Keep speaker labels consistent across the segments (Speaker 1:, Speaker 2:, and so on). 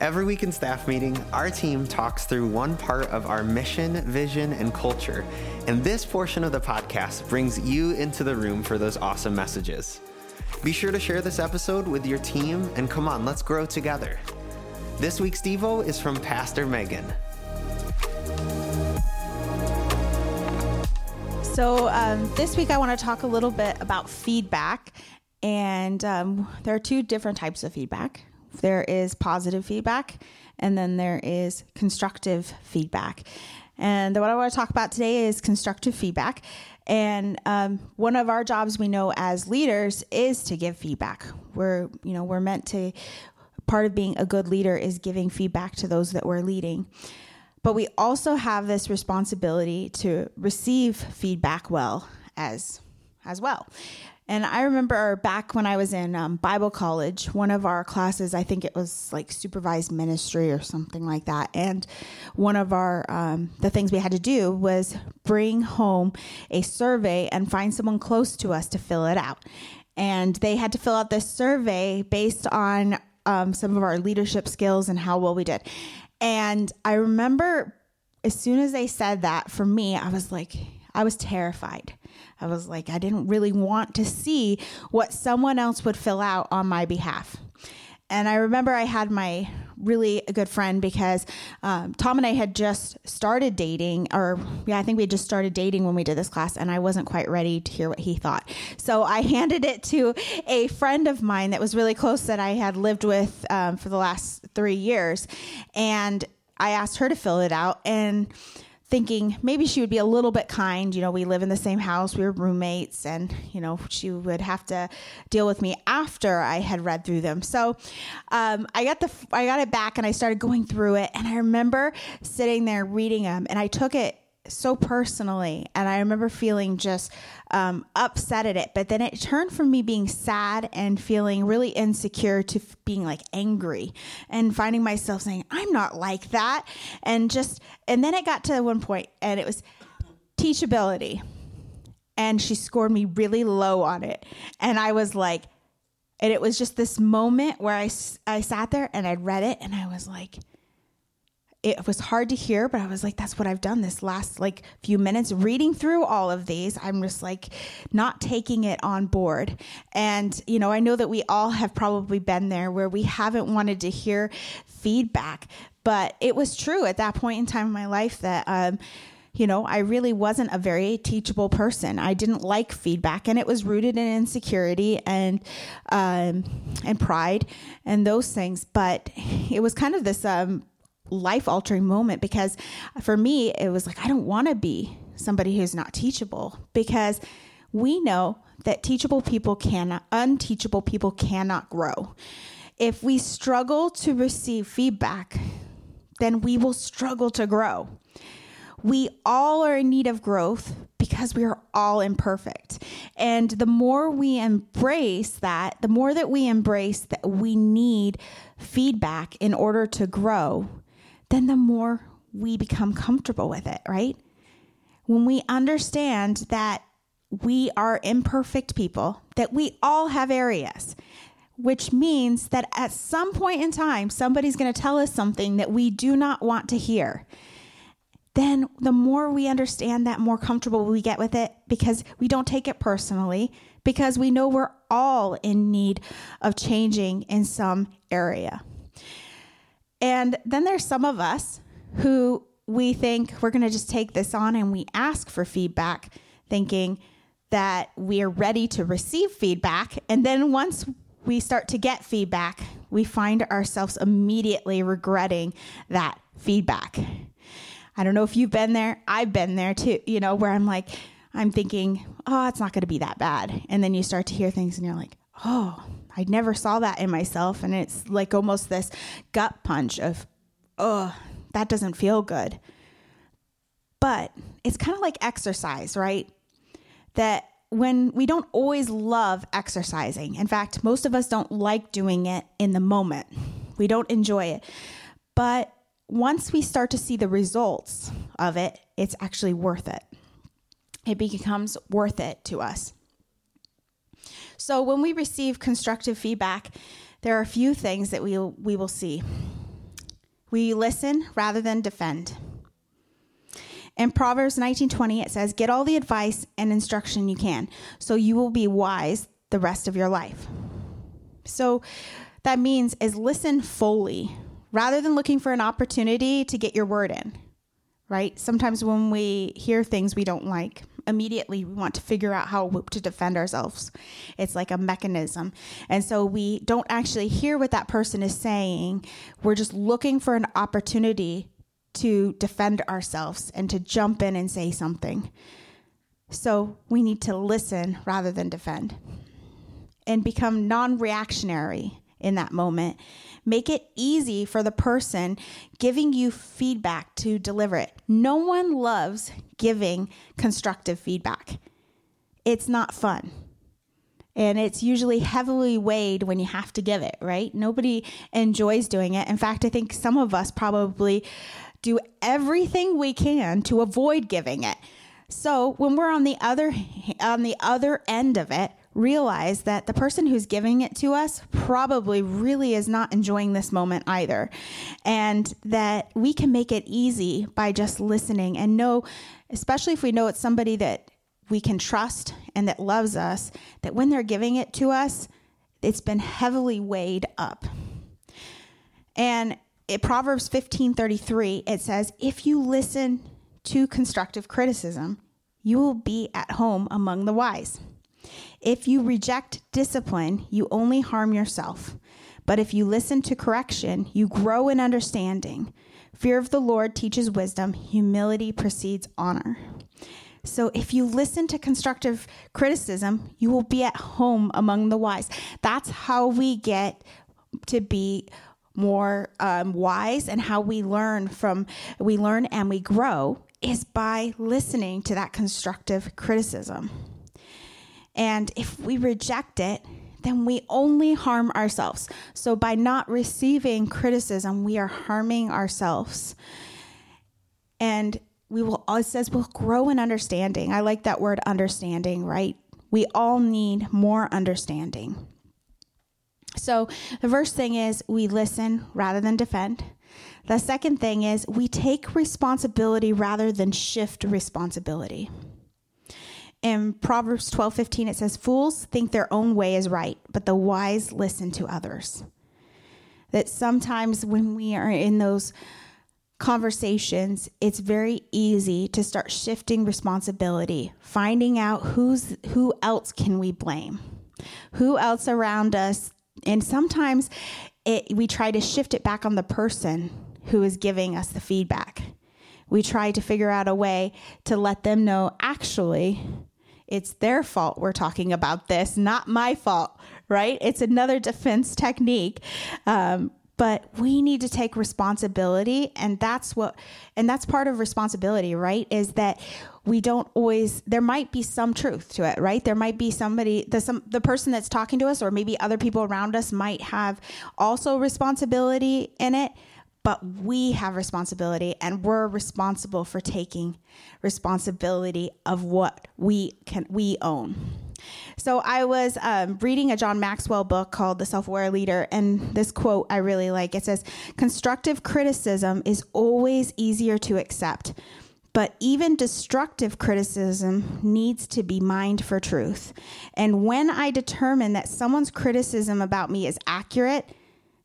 Speaker 1: Every week in staff meeting, our team talks through one part of our mission, vision, and culture. And this portion of the podcast brings you into the room for those awesome messages. Be sure to share this episode with your team and come on, let's grow together. This week's Devo is from Pastor Megan.
Speaker 2: So, um, this week I want to talk a little bit about feedback. And um, there are two different types of feedback there is positive feedback, and then there is constructive feedback. And what I want to talk about today is constructive feedback. And um, one of our jobs we know as leaders is to give feedback. We're, you know, we're meant to. Part of being a good leader is giving feedback to those that we're leading. But we also have this responsibility to receive feedback well as as well. And I remember back when I was in um, Bible college, one of our classes, I think it was like supervised ministry or something like that. And one of our, um, the things we had to do was bring home a survey and find someone close to us to fill it out. And they had to fill out this survey based on um, some of our leadership skills and how well we did. And I remember as soon as they said that, for me, I was like, I was terrified. I was like, I didn't really want to see what someone else would fill out on my behalf. And I remember I had my really good friend because um, Tom and I had just started dating, or yeah, I think we just started dating when we did this class, and I wasn't quite ready to hear what he thought. So I handed it to a friend of mine that was really close that I had lived with um, for the last three years. And I asked her to fill it out. And thinking maybe she would be a little bit kind. You know, we live in the same house, we were roommates, and, you know, she would have to deal with me after I had read through them. So um, I got the, I got it back and I started going through it. And I remember sitting there reading them and I took it so personally and i remember feeling just um, upset at it but then it turned from me being sad and feeling really insecure to f- being like angry and finding myself saying i'm not like that and just and then it got to one point and it was teachability and she scored me really low on it and i was like and it was just this moment where I, I sat there and i read it and i was like it was hard to hear, but I was like, that's what I've done this last like few minutes reading through all of these. I'm just like not taking it on board. And, you know, I know that we all have probably been there where we haven't wanted to hear feedback, but it was true at that point in time in my life that, um, you know, I really wasn't a very teachable person. I didn't like feedback, and it was rooted in insecurity and um, and pride and those things. But it was kind of this um, life altering moment because for me, it was like, I don't want to be somebody who's not teachable because we know that teachable people cannot, unteachable people cannot grow. If we struggle to receive feedback, then we will struggle to grow. We all are in need of growth because we are all imperfect. And the more we embrace that, the more that we embrace that we need feedback in order to grow, then the more we become comfortable with it, right? When we understand that we are imperfect people, that we all have areas, which means that at some point in time, somebody's going to tell us something that we do not want to hear. Then the more we understand that, more comfortable we get with it because we don't take it personally, because we know we're all in need of changing in some area. And then there's some of us who we think we're going to just take this on and we ask for feedback, thinking that we are ready to receive feedback. And then once we start to get feedback, we find ourselves immediately regretting that feedback. I don't know if you've been there. I've been there too, you know, where I'm like, I'm thinking, oh, it's not going to be that bad. And then you start to hear things and you're like, oh, I never saw that in myself. And it's like almost this gut punch of, oh, that doesn't feel good. But it's kind of like exercise, right? That when we don't always love exercising, in fact, most of us don't like doing it in the moment, we don't enjoy it. But once we start to see the results of it, it's actually worth it. It becomes worth it to us. So when we receive constructive feedback, there are a few things that we we will see. We listen rather than defend. In Proverbs 19:20 it says, "Get all the advice and instruction you can, so you will be wise the rest of your life." So that means is listen fully rather than looking for an opportunity to get your word in. Right? Sometimes when we hear things we don't like, immediately we want to figure out how to defend ourselves. It's like a mechanism. And so we don't actually hear what that person is saying. We're just looking for an opportunity to defend ourselves and to jump in and say something. So we need to listen rather than defend and become non reactionary in that moment. Make it easy for the person giving you feedback to deliver it. No one loves giving constructive feedback, it's not fun. And it's usually heavily weighed when you have to give it, right? Nobody enjoys doing it. In fact, I think some of us probably do everything we can to avoid giving it. So when we're on the other on the other end of it, realize that the person who's giving it to us probably really is not enjoying this moment either. And that we can make it easy by just listening and know, especially if we know it's somebody that we can trust and that loves us, that when they're giving it to us, it's been heavily weighed up. And in Proverbs 15:33 it says, "If you listen to constructive criticism, you will be at home among the wise." If you reject discipline, you only harm yourself. But if you listen to correction, you grow in understanding. Fear of the Lord teaches wisdom, humility precedes honor. So if you listen to constructive criticism, you will be at home among the wise. That's how we get to be more um, wise and how we learn from we learn and we grow is by listening to that constructive criticism. And if we reject it, then we only harm ourselves. So by not receiving criticism, we are harming ourselves. And we will, it says we'll grow in understanding. I like that word understanding, right? We all need more understanding. So the first thing is we listen rather than defend. The second thing is we take responsibility rather than shift responsibility in Proverbs 12 15, it says, Fools think their own way is right, but the wise listen to others. That sometimes when we are in those conversations, it's very easy to start shifting responsibility, finding out who's who else can we blame? Who else around us? And sometimes it, we try to shift it back on the person who is giving us the feedback. We try to figure out a way to let them know actually it's their fault we're talking about this, not my fault, right? It's another defense technique. Um, but we need to take responsibility and that's what and that's part of responsibility right is that we don't always there might be some truth to it right there might be somebody the some the person that's talking to us or maybe other people around us might have also responsibility in it but we have responsibility and we're responsible for taking responsibility of what we can we own so i was um, reading a john maxwell book called the self-aware leader and this quote i really like it says constructive criticism is always easier to accept but even destructive criticism needs to be mined for truth. And when I determine that someone's criticism about me is accurate,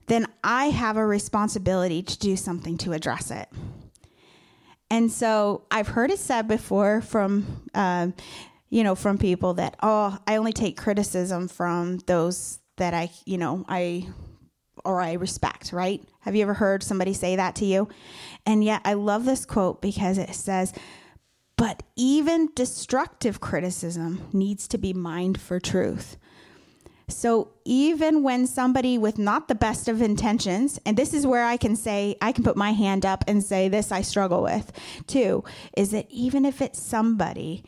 Speaker 2: then I have a responsibility to do something to address it. And so I've heard it said before from, um, you know, from people that, oh, I only take criticism from those that I, you know, I or I respect, right? Have you ever heard somebody say that to you? And yet I love this quote because it says, but even destructive criticism needs to be mined for truth. So even when somebody with not the best of intentions, and this is where I can say, I can put my hand up and say, this I struggle with too, is that even if it's somebody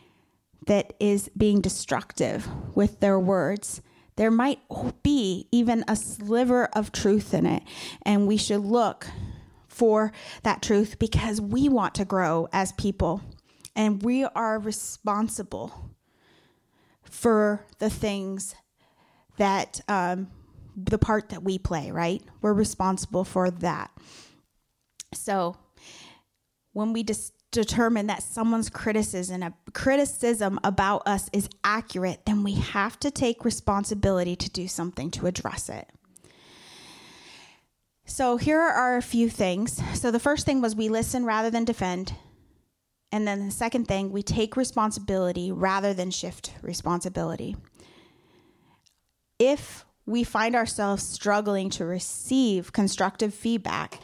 Speaker 2: that is being destructive with their words, there might be even a sliver of truth in it. And we should look for that truth because we want to grow as people and we are responsible for the things that um, the part that we play, right? We're responsible for that. So when we dis- determine that someone's criticism a criticism about us is accurate, then we have to take responsibility to do something to address it. So here are a few things. So the first thing was we listen rather than defend. And then the second thing, we take responsibility rather than shift responsibility. If we find ourselves struggling to receive constructive feedback,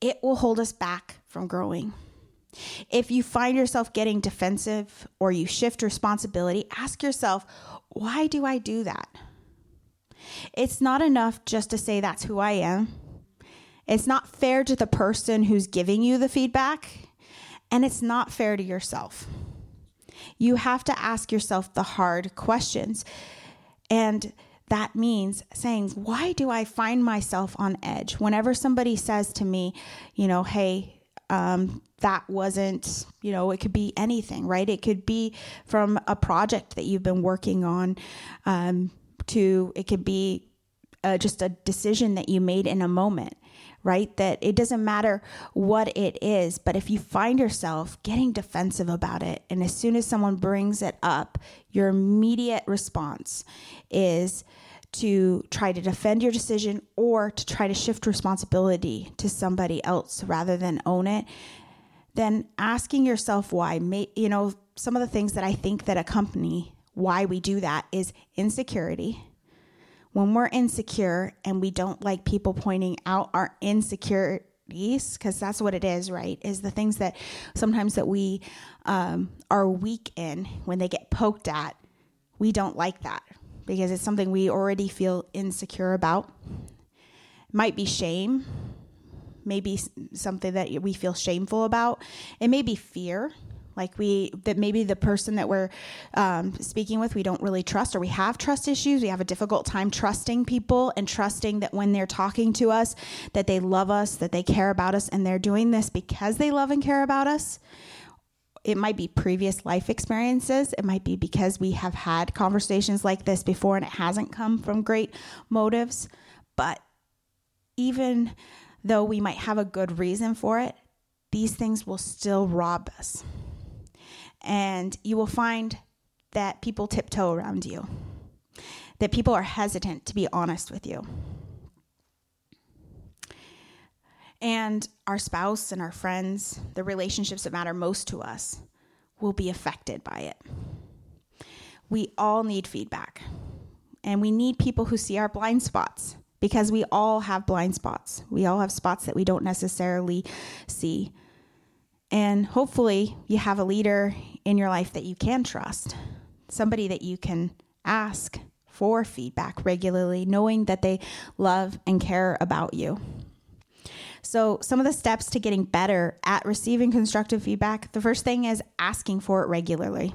Speaker 2: it will hold us back from growing. If you find yourself getting defensive or you shift responsibility, ask yourself, why do I do that? It's not enough just to say that's who I am. It's not fair to the person who's giving you the feedback, and it's not fair to yourself. You have to ask yourself the hard questions. And that means saying, Why do I find myself on edge? Whenever somebody says to me, you know, hey, um, that wasn't, you know, it could be anything, right? It could be from a project that you've been working on um, to it could be uh, just a decision that you made in a moment, right? That it doesn't matter what it is, but if you find yourself getting defensive about it, and as soon as someone brings it up, your immediate response is, to try to defend your decision or to try to shift responsibility to somebody else rather than own it, then asking yourself why, may, you know, some of the things that I think that accompany why we do that is insecurity. When we're insecure and we don't like people pointing out our insecurities, because that's what it is, right? Is the things that sometimes that we um, are weak in when they get poked at, we don't like that, because it's something we already feel insecure about. It might be shame, maybe something that we feel shameful about. It may be fear, like we that maybe the person that we're um, speaking with we don't really trust, or we have trust issues. We have a difficult time trusting people and trusting that when they're talking to us, that they love us, that they care about us, and they're doing this because they love and care about us it might be previous life experiences. It might be because we have had conversations like this before and it hasn't come from great motives. But even though we might have a good reason for it, these things will still rob us. And you will find that people tiptoe around you, that people are hesitant to be honest with you. And our spouse and our friends, the relationships that matter most to us, will be affected by it. We all need feedback. And we need people who see our blind spots because we all have blind spots. We all have spots that we don't necessarily see. And hopefully, you have a leader in your life that you can trust, somebody that you can ask for feedback regularly, knowing that they love and care about you. So, some of the steps to getting better at receiving constructive feedback the first thing is asking for it regularly.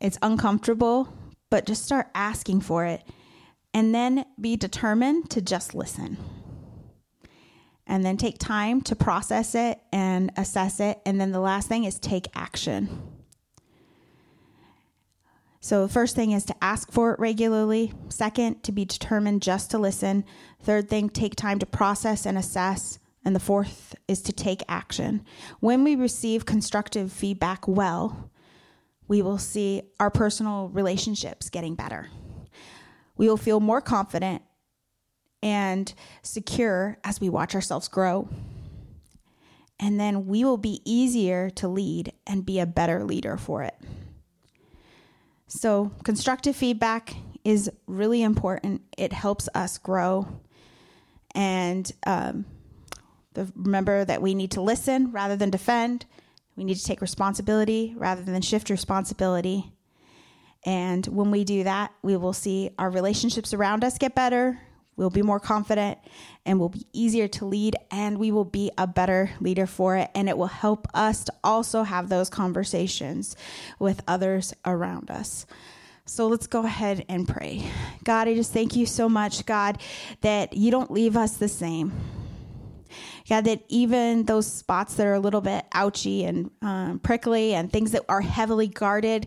Speaker 2: It's uncomfortable, but just start asking for it and then be determined to just listen. And then take time to process it and assess it. And then the last thing is take action. So, the first thing is to ask for it regularly. Second, to be determined just to listen. Third thing, take time to process and assess. And the fourth is to take action. When we receive constructive feedback well, we will see our personal relationships getting better. We will feel more confident and secure as we watch ourselves grow. And then we will be easier to lead and be a better leader for it. So, constructive feedback is really important. It helps us grow. And um, remember that we need to listen rather than defend. We need to take responsibility rather than shift responsibility. And when we do that, we will see our relationships around us get better. We'll be more confident and we'll be easier to lead, and we will be a better leader for it. And it will help us to also have those conversations with others around us. So let's go ahead and pray. God, I just thank you so much, God, that you don't leave us the same. God, that even those spots that are a little bit ouchy and um, prickly and things that are heavily guarded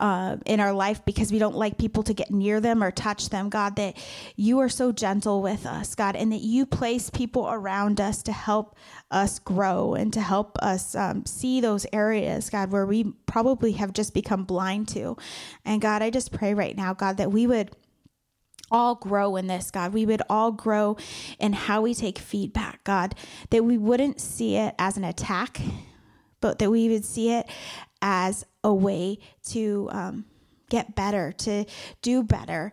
Speaker 2: uh, in our life because we don't like people to get near them or touch them, God, that you are so gentle with us, God, and that you place people around us to help us grow and to help us um, see those areas, God, where we probably have just become blind to. And God, I just pray right now, God, that we would all grow in this, God. We would all grow in how we take feedback, God, that we wouldn't see it as an attack, but that we would see it as a way to um, get better, to do better,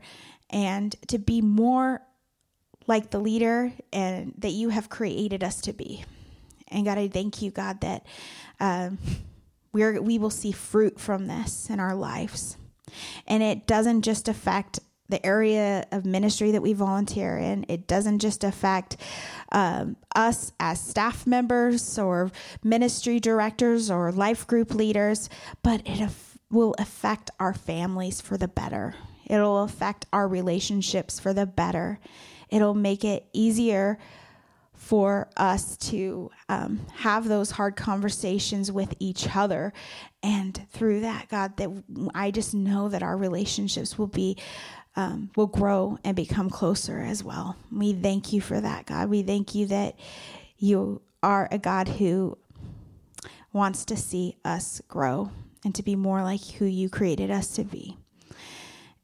Speaker 2: and to be more like the leader and that you have created us to be. And God, I thank you, God, that um, we're, we will see fruit from this in our lives. And it doesn't just affect the area of ministry that we volunteer in. It doesn't just affect um, us as staff members or ministry directors or life group leaders, but it af- will affect our families for the better. It'll affect our relationships for the better. It'll make it easier for us to um, have those hard conversations with each other. And through that, God, that I just know that our relationships will be um, will grow and become closer as well. We thank you for that, God. We thank you that you are a God who wants to see us grow and to be more like who you created us to be.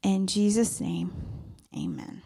Speaker 2: In Jesus' name, amen.